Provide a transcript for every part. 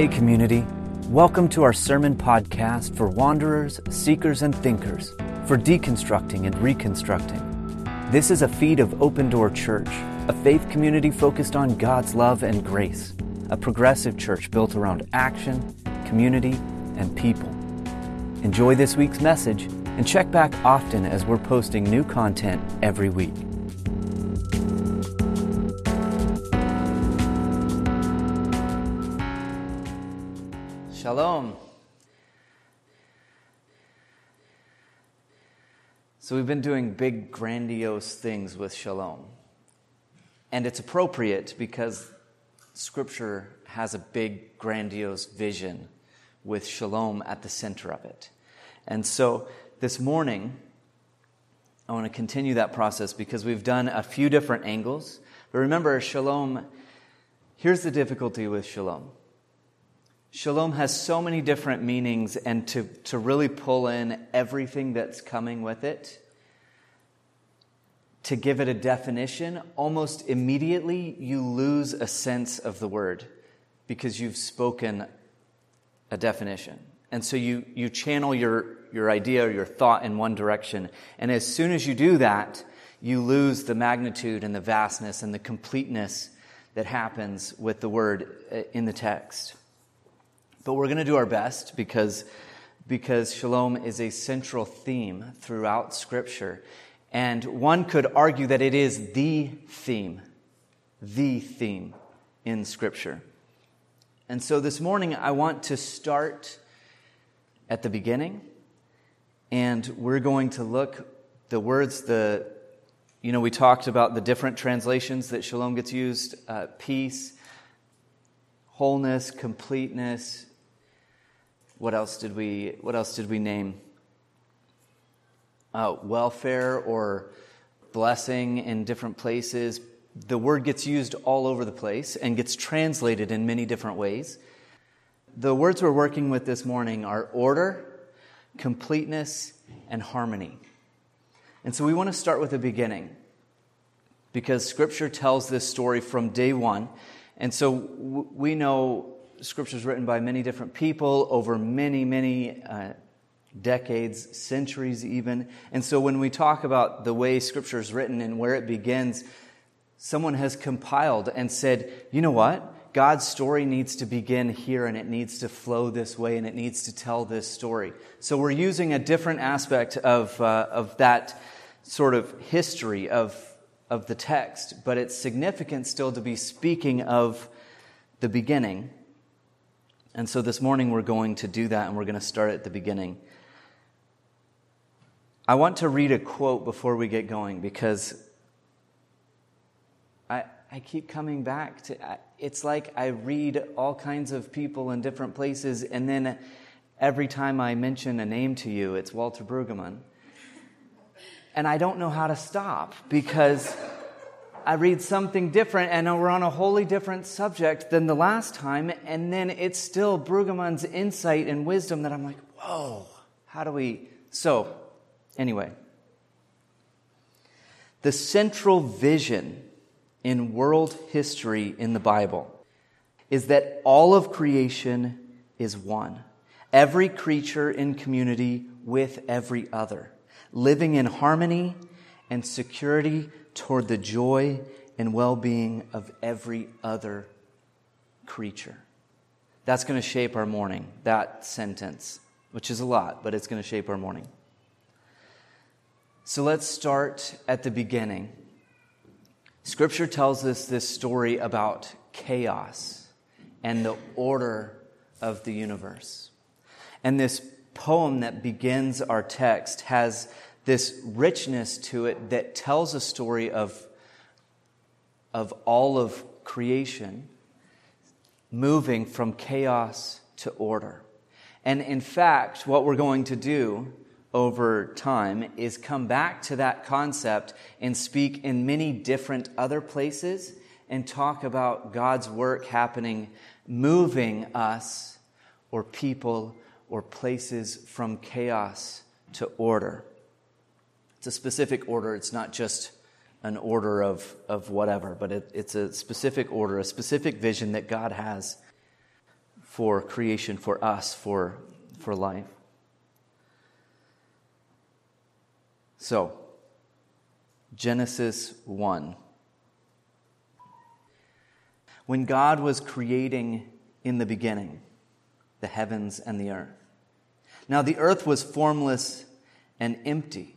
Hey, community. Welcome to our sermon podcast for wanderers, seekers, and thinkers, for deconstructing and reconstructing. This is a feed of Open Door Church, a faith community focused on God's love and grace, a progressive church built around action, community, and people. Enjoy this week's message and check back often as we're posting new content every week. Shalom. So, we've been doing big, grandiose things with shalom. And it's appropriate because Scripture has a big, grandiose vision with shalom at the center of it. And so, this morning, I want to continue that process because we've done a few different angles. But remember, shalom, here's the difficulty with shalom Shalom has so many different meanings, and to, to really pull in everything that's coming with it, to give it a definition, almost immediately you lose a sense of the word because you've spoken a definition. And so you, you channel your, your idea or your thought in one direction. And as soon as you do that, you lose the magnitude and the vastness and the completeness that happens with the word uh, in the text. But we're going to do our best because, because shalom is a central theme throughout Scripture. And one could argue that it is the theme, the theme in Scripture. And so this morning, I want to start at the beginning, and we're going to look the words, the you know, we talked about the different translations that shalom gets used uh, peace, wholeness, completeness, what else did we, what else did we name? Uh, welfare or blessing in different places. The word gets used all over the place and gets translated in many different ways. The words we're working with this morning are order, completeness, and harmony. And so we want to start with the beginning because Scripture tells this story from day one. And so we know scriptures written by many different people over many, many uh, decades, centuries even. And so when we talk about the way scripture is written and where it begins, someone has compiled and said, you know what? God's story needs to begin here and it needs to flow this way and it needs to tell this story. So we're using a different aspect of, uh, of that sort of history of, of the text, but it's significant still to be speaking of the beginning. And so this morning we're going to do that and we're going to start at the beginning. I want to read a quote before we get going because I, I keep coming back to it's like I read all kinds of people in different places, and then every time I mention a name to you, it's Walter Brueggemann. And I don't know how to stop because I read something different and we're on a wholly different subject than the last time. And then it's still Brueggemann's insight and wisdom that I'm like, whoa, how do we? So, anyway, the central vision in world history in the Bible is that all of creation is one. Every creature in community with every other, living in harmony and security toward the joy and well being of every other creature. That's going to shape our morning, that sentence, which is a lot, but it's going to shape our morning. So let's start at the beginning. Scripture tells us this story about chaos and the order of the universe. And this poem that begins our text has this richness to it that tells a story of, of all of creation moving from chaos to order. And in fact, what we're going to do over time is come back to that concept and speak in many different other places and talk about God's work happening, moving us or people or places from chaos to order. It's a specific order. It's not just an order of, of whatever, but it, it's a specific order, a specific vision that God has for creation, for us, for, for life. So, Genesis 1. When God was creating in the beginning the heavens and the earth. Now the earth was formless and empty.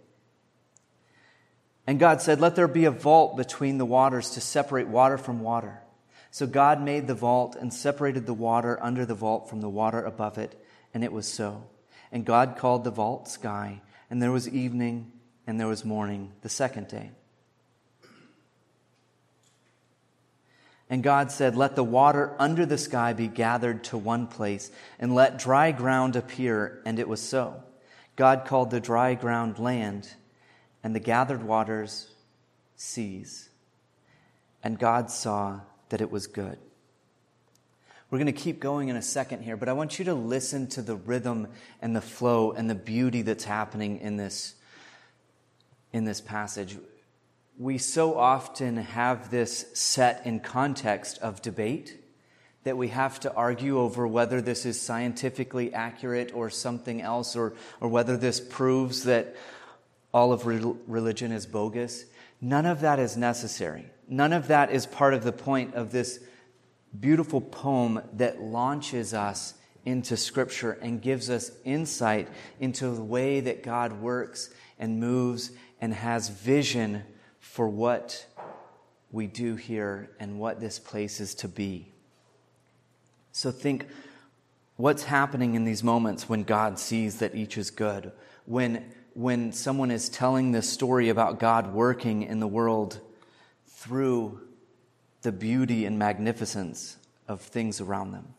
And God said, Let there be a vault between the waters to separate water from water. So God made the vault and separated the water under the vault from the water above it, and it was so. And God called the vault sky, and there was evening, and there was morning the second day. And God said, Let the water under the sky be gathered to one place, and let dry ground appear. And it was so. God called the dry ground land, and the gathered waters seas. And God saw that it was good. We're going to keep going in a second here, but I want you to listen to the rhythm and the flow and the beauty that's happening in this, in this passage we so often have this set in context of debate that we have to argue over whether this is scientifically accurate or something else, or, or whether this proves that all of re- religion is bogus. None of that is necessary. None of that is part of the point of this beautiful poem that launches us into Scripture and gives us insight into the way that God works and moves and has vision for what we do here and what this place is to be. So think what's happening in these moments when God sees that each is good, when, when someone is telling this story about God working in the world through the beauty and magnificence of things around them.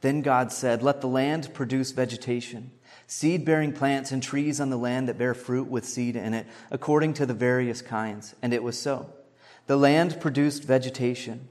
Then God said, Let the land produce vegetation seed bearing plants and trees on the land that bear fruit with seed in it, according to the various kinds. And it was so. The land produced vegetation,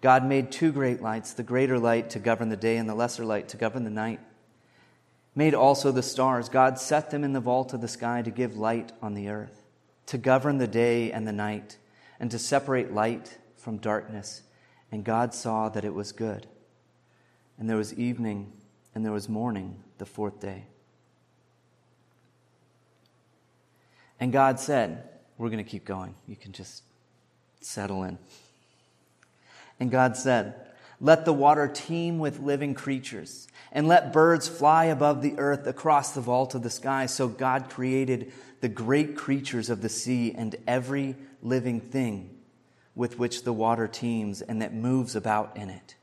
God made two great lights, the greater light to govern the day and the lesser light to govern the night. Made also the stars. God set them in the vault of the sky to give light on the earth, to govern the day and the night, and to separate light from darkness. And God saw that it was good. And there was evening and there was morning the fourth day. And God said, We're going to keep going. You can just settle in. And God said, Let the water teem with living creatures, and let birds fly above the earth across the vault of the sky. So God created the great creatures of the sea and every living thing with which the water teems and that moves about in it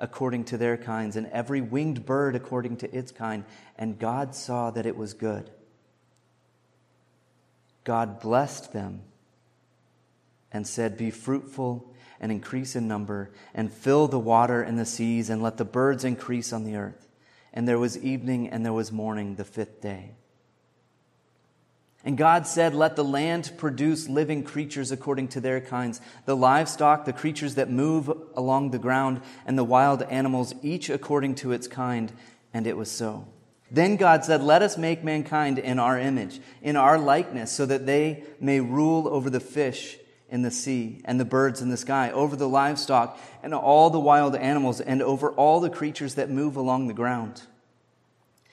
according to their kinds, and every winged bird according to its kind. And God saw that it was good. God blessed them and said, Be fruitful and increase in number, and fill the water and the seas, and let the birds increase on the earth. And there was evening and there was morning the fifth day. And God said, Let the land produce living creatures according to their kinds, the livestock, the creatures that move along the ground, and the wild animals, each according to its kind. And it was so. Then God said, Let us make mankind in our image, in our likeness, so that they may rule over the fish in the sea and the birds in the sky, over the livestock and all the wild animals, and over all the creatures that move along the ground.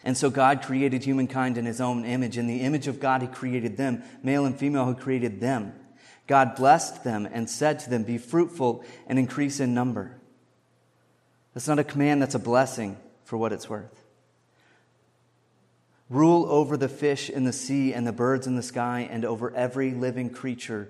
And so God created humankind in his own image. In the image of God, he created them, male and female, who created them. God blessed them and said to them, Be fruitful and increase in number. That's not a command, that's a blessing for what it's worth. Rule over the fish in the sea and the birds in the sky and over every living creature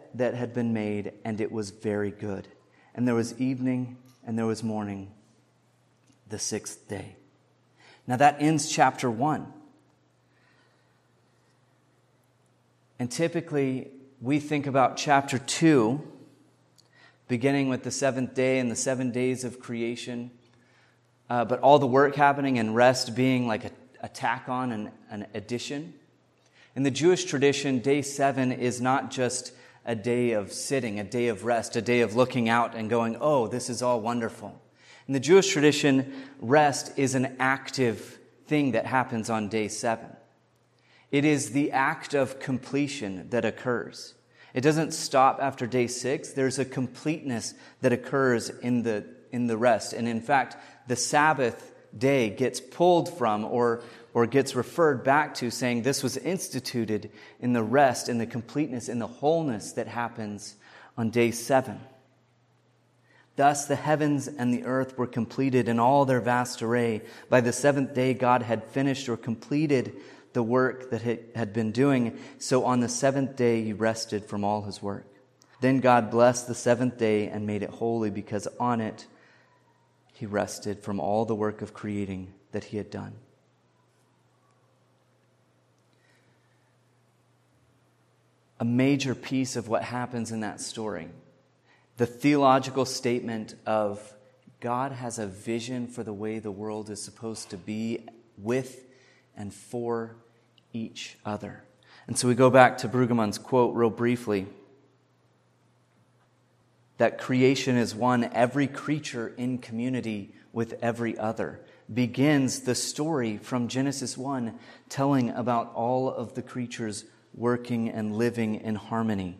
that had been made, and it was very good. And there was evening and there was morning, the sixth day. Now that ends chapter one. And typically, we think about chapter two, beginning with the seventh day and the seven days of creation, uh, but all the work happening and rest being like a, a tack on and an addition. In the Jewish tradition, day seven is not just a day of sitting, a day of rest, a day of looking out and going, oh, this is all wonderful. In the Jewish tradition, rest is an active thing that happens on day seven. It is the act of completion that occurs. It doesn't stop after day six. There's a completeness that occurs in the, in the rest. And in fact, the Sabbath day gets pulled from or or gets referred back to, saying this was instituted in the rest, in the completeness, in the wholeness that happens on day seven. Thus, the heavens and the earth were completed in all their vast array. By the seventh day, God had finished or completed the work that he had been doing. So on the seventh day, he rested from all his work. Then God blessed the seventh day and made it holy because on it he rested from all the work of creating that he had done. a major piece of what happens in that story. The theological statement of God has a vision for the way the world is supposed to be with and for each other. And so we go back to Brueggemann's quote real briefly that creation is one, every creature in community with every other. Begins the story from Genesis 1 telling about all of the creatures working and living in harmony.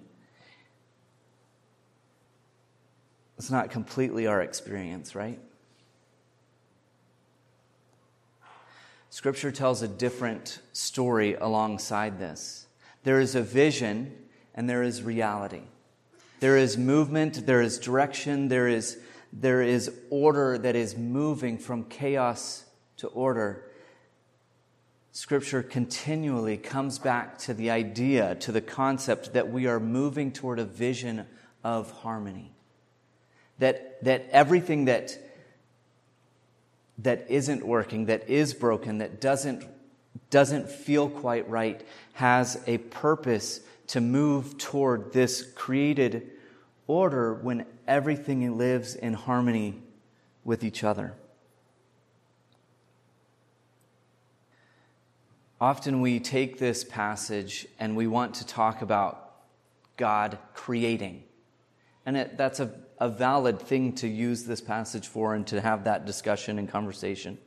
It's not completely our experience, right? Scripture tells a different story alongside this. There is a vision and there is reality. There is movement, there is direction, there is, there is order that is moving from chaos to order. Scripture continually comes back to the idea, to the concept that we are moving toward a vision of harmony. That, that everything that, that isn't working, that is broken, that doesn't, doesn't feel quite right, has a purpose to move toward this created order when everything lives in harmony with each other. Often we take this passage and we want to talk about God creating. And it, that's a, a valid thing to use this passage for and to have that discussion and conversation.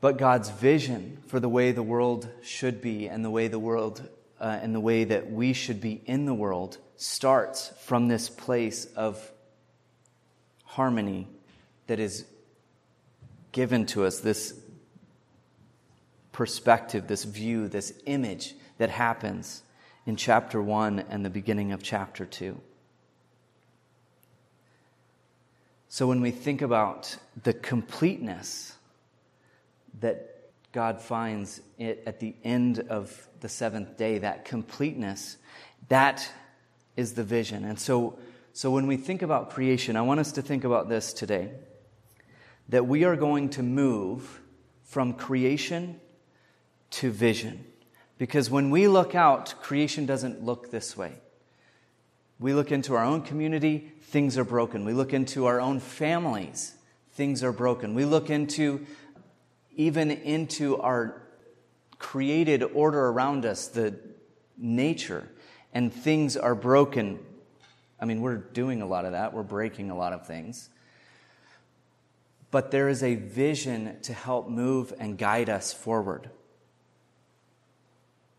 But God's vision for the way the world should be and the way the world uh, and the way that we should be in the world starts from this place of harmony that is given to us, this perspective, this view, this image that happens in chapter 1 and the beginning of chapter 2. So when we think about the completeness that God finds it at the end of the seventh day, that completeness, that is the vision. And so, so when we think about creation, I want us to think about this today that we are going to move from creation to vision. Because when we look out, creation doesn't look this way. We look into our own community, things are broken. We look into our own families, things are broken. We look into even into our created order around us, the nature, and things are broken. I mean, we're doing a lot of that, we're breaking a lot of things. But there is a vision to help move and guide us forward.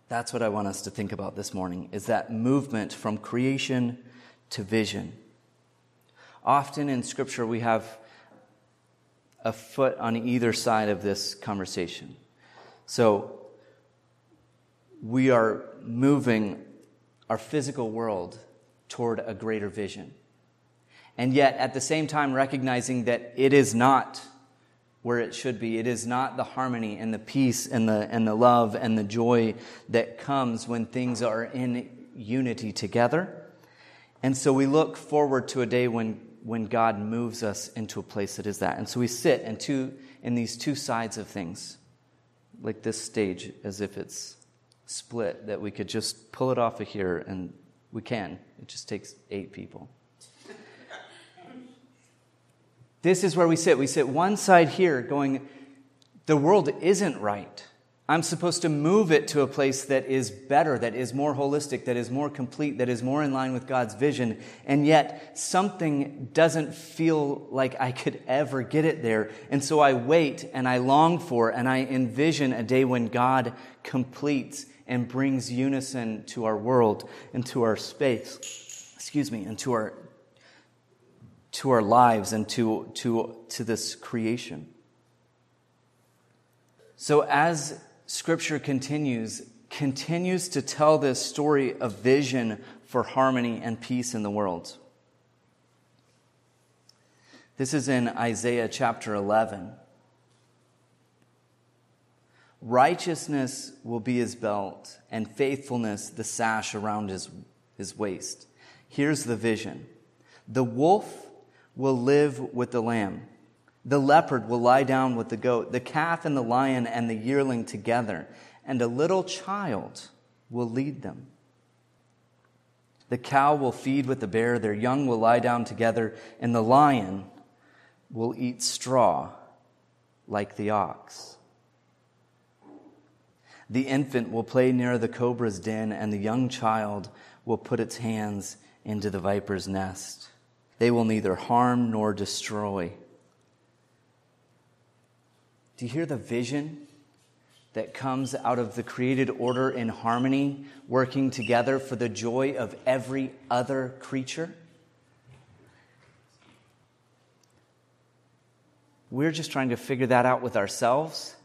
That's what I want us to think about this morning is that movement from creation to vision. Often in scripture we have a foot on either side of this conversation. So we are moving our physical world toward a greater vision. And yet, at the same time, recognizing that it is not where it should be. It is not the harmony and the peace and the, and the love and the joy that comes when things are in unity together. And so we look forward to a day when, when God moves us into a place that is that. And so we sit in, two, in these two sides of things, like this stage, as if it's split, that we could just pull it off of here, and we can. It just takes eight people. This is where we sit. We sit one side here going, the world isn't right. I'm supposed to move it to a place that is better, that is more holistic, that is more complete, that is more in line with God's vision. And yet something doesn't feel like I could ever get it there. And so I wait and I long for and I envision a day when God completes and brings unison to our world and to our space, excuse me, and to our to our lives and to, to, to this creation. So, as Scripture continues, continues to tell this story of vision for harmony and peace in the world. This is in Isaiah chapter 11. Righteousness will be his belt, and faithfulness the sash around his, his waist. Here's the vision the wolf will live with the lamb. The leopard will lie down with the goat, the calf and the lion and the yearling together, and a little child will lead them. The cow will feed with the bear, their young will lie down together, and the lion will eat straw like the ox. The infant will play near the cobra's den, and the young child will put its hands into the viper's nest. They will neither harm nor destroy. Do you hear the vision that comes out of the created order in harmony, working together for the joy of every other creature? We're just trying to figure that out with ourselves.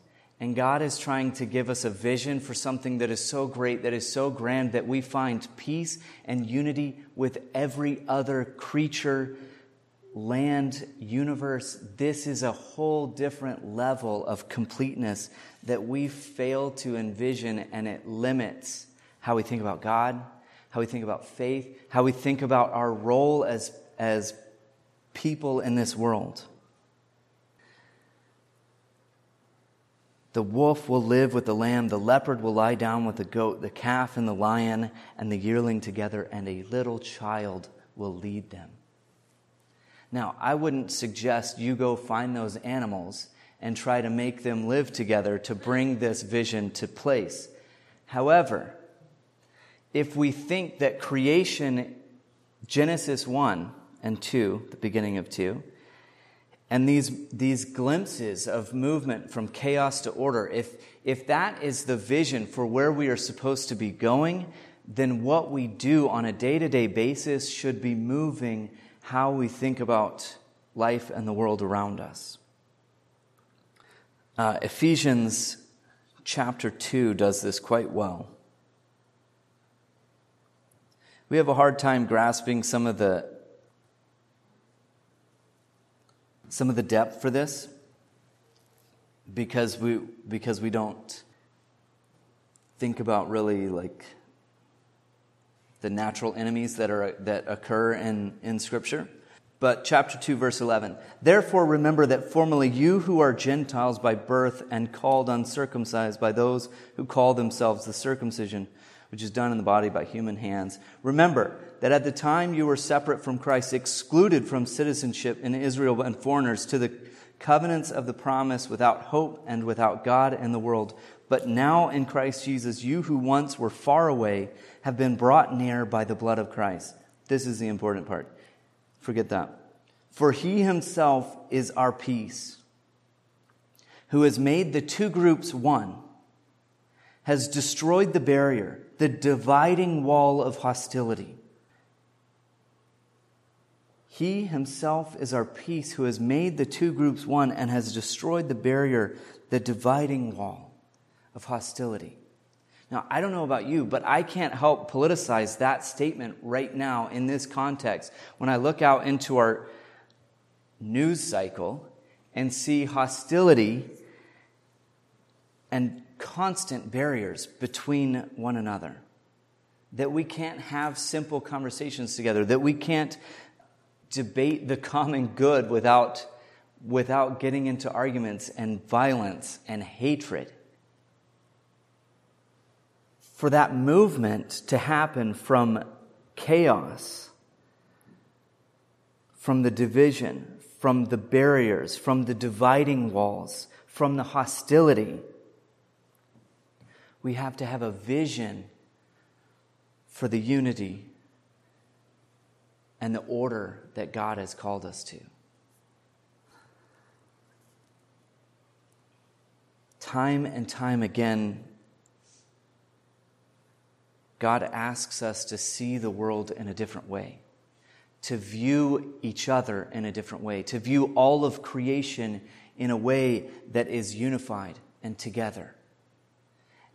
And God is trying to give us a vision for something that is so great, that is so grand, that we find peace and unity with every other creature, land, universe. This is a whole different level of completeness that we fail to envision, and it limits how we think about God, how we think about faith, how we think about our role as, as people in this world. The wolf will live with the lamb, the leopard will lie down with the goat, the calf and the lion and the yearling together, and a little child will lead them. Now, I wouldn't suggest you go find those animals and try to make them live together to bring this vision to place. However, if we think that creation, Genesis 1 and 2, the beginning of 2, and these, these glimpses of movement from chaos to order, if, if that is the vision for where we are supposed to be going, then what we do on a day to day basis should be moving how we think about life and the world around us. Uh, Ephesians chapter 2 does this quite well. We have a hard time grasping some of the some of the depth for this because we because we don't think about really like the natural enemies that are that occur in in scripture but chapter 2 verse 11 therefore remember that formerly you who are gentiles by birth and called uncircumcised by those who call themselves the circumcision which is done in the body by human hands remember that at the time you were separate from Christ, excluded from citizenship in Israel and foreigners to the covenants of the promise without hope and without God in the world. But now in Christ Jesus, you who once were far away have been brought near by the blood of Christ. This is the important part. Forget that. For he himself is our peace, who has made the two groups one has destroyed the barrier, the dividing wall of hostility. He himself is our peace who has made the two groups one and has destroyed the barrier, the dividing wall of hostility. Now, I don't know about you, but I can't help politicize that statement right now in this context. When I look out into our news cycle and see hostility and constant barriers between one another. That we can't have simple conversations together, that we can't debate the common good without, without getting into arguments and violence and hatred. For that movement to happen from chaos, from the division, from the barriers, from the dividing walls, from the hostility, we have to have a vision for the unity and the order that God has called us to. Time and time again, God asks us to see the world in a different way, to view each other in a different way, to view all of creation in a way that is unified and together.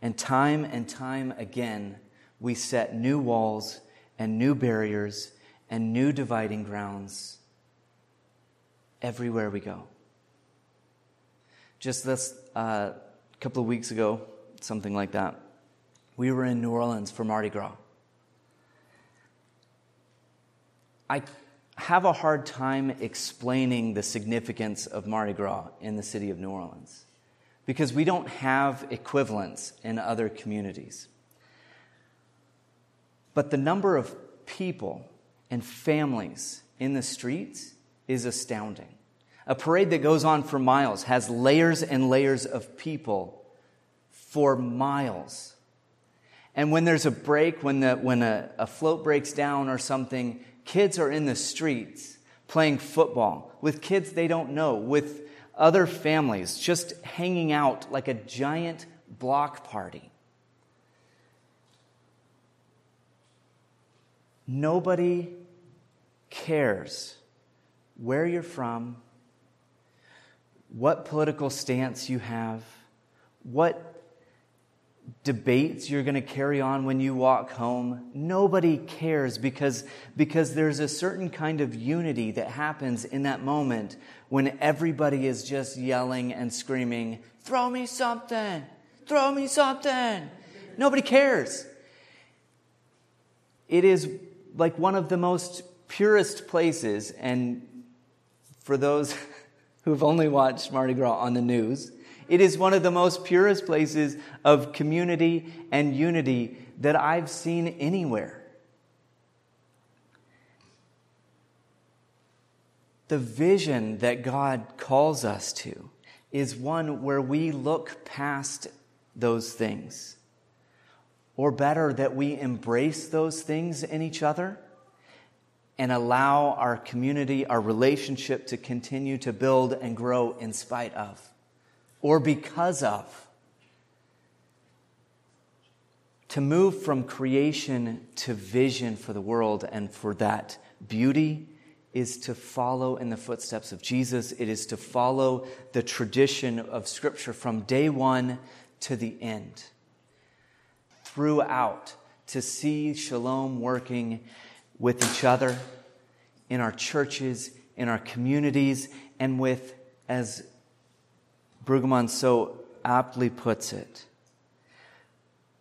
And time and time again, we set new walls and new barriers and new dividing grounds everywhere we go. Just this uh, couple of weeks ago, something like that, we were in New Orleans for Mardi Gras. I have a hard time explaining the significance of Mardi Gras in the city of New Orleans because we don't have equivalents in other communities. But the number of people and families in the streets is astounding. A parade that goes on for miles has layers and layers of people for miles. And when there's a break, when, the, when a, a float breaks down or something, kids are in the streets playing football with kids they don't know, with other families just hanging out like a giant block party. Nobody cares where you're from, what political stance you have, what debates you're going to carry on when you walk home. Nobody cares because, because there's a certain kind of unity that happens in that moment when everybody is just yelling and screaming, Throw me something! Throw me something! Nobody cares. It is like one of the most purest places, and for those who've only watched Mardi Gras on the news, it is one of the most purest places of community and unity that I've seen anywhere. The vision that God calls us to is one where we look past those things. Or better, that we embrace those things in each other and allow our community, our relationship to continue to build and grow in spite of or because of. To move from creation to vision for the world and for that beauty is to follow in the footsteps of Jesus. It is to follow the tradition of Scripture from day one to the end. Throughout, to see shalom working with each other, in our churches, in our communities, and with, as Brueggemann so aptly puts it.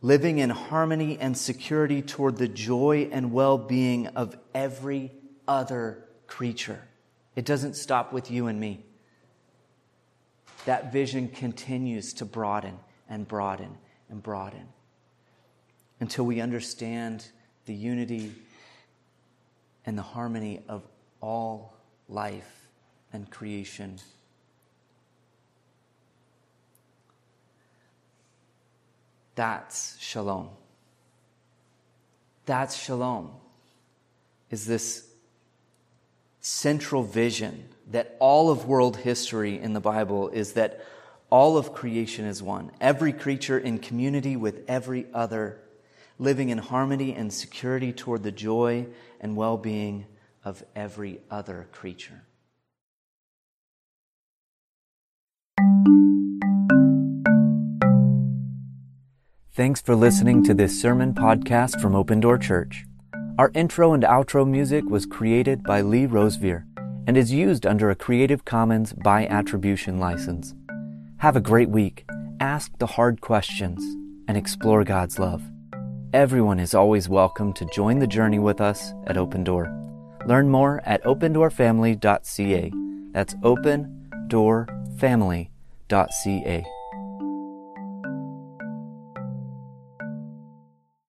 Living in harmony and security toward the joy and well being of every other creature. It doesn't stop with you and me. That vision continues to broaden and broaden and broaden until we understand the unity and the harmony of all life and creation That's shalom. That's shalom. Is this central vision that all of world history in the Bible is that All of creation is one, every creature in community with every other, living in harmony and security toward the joy and well being of every other creature. Thanks for listening to this sermon podcast from Open Door Church. Our intro and outro music was created by Lee Rosevere and is used under a Creative Commons by attribution license. Have a great week. Ask the hard questions and explore God's love. Everyone is always welcome to join the journey with us at Open Door. Learn more at opendoorfamily.ca. That's opendoorfamily.ca.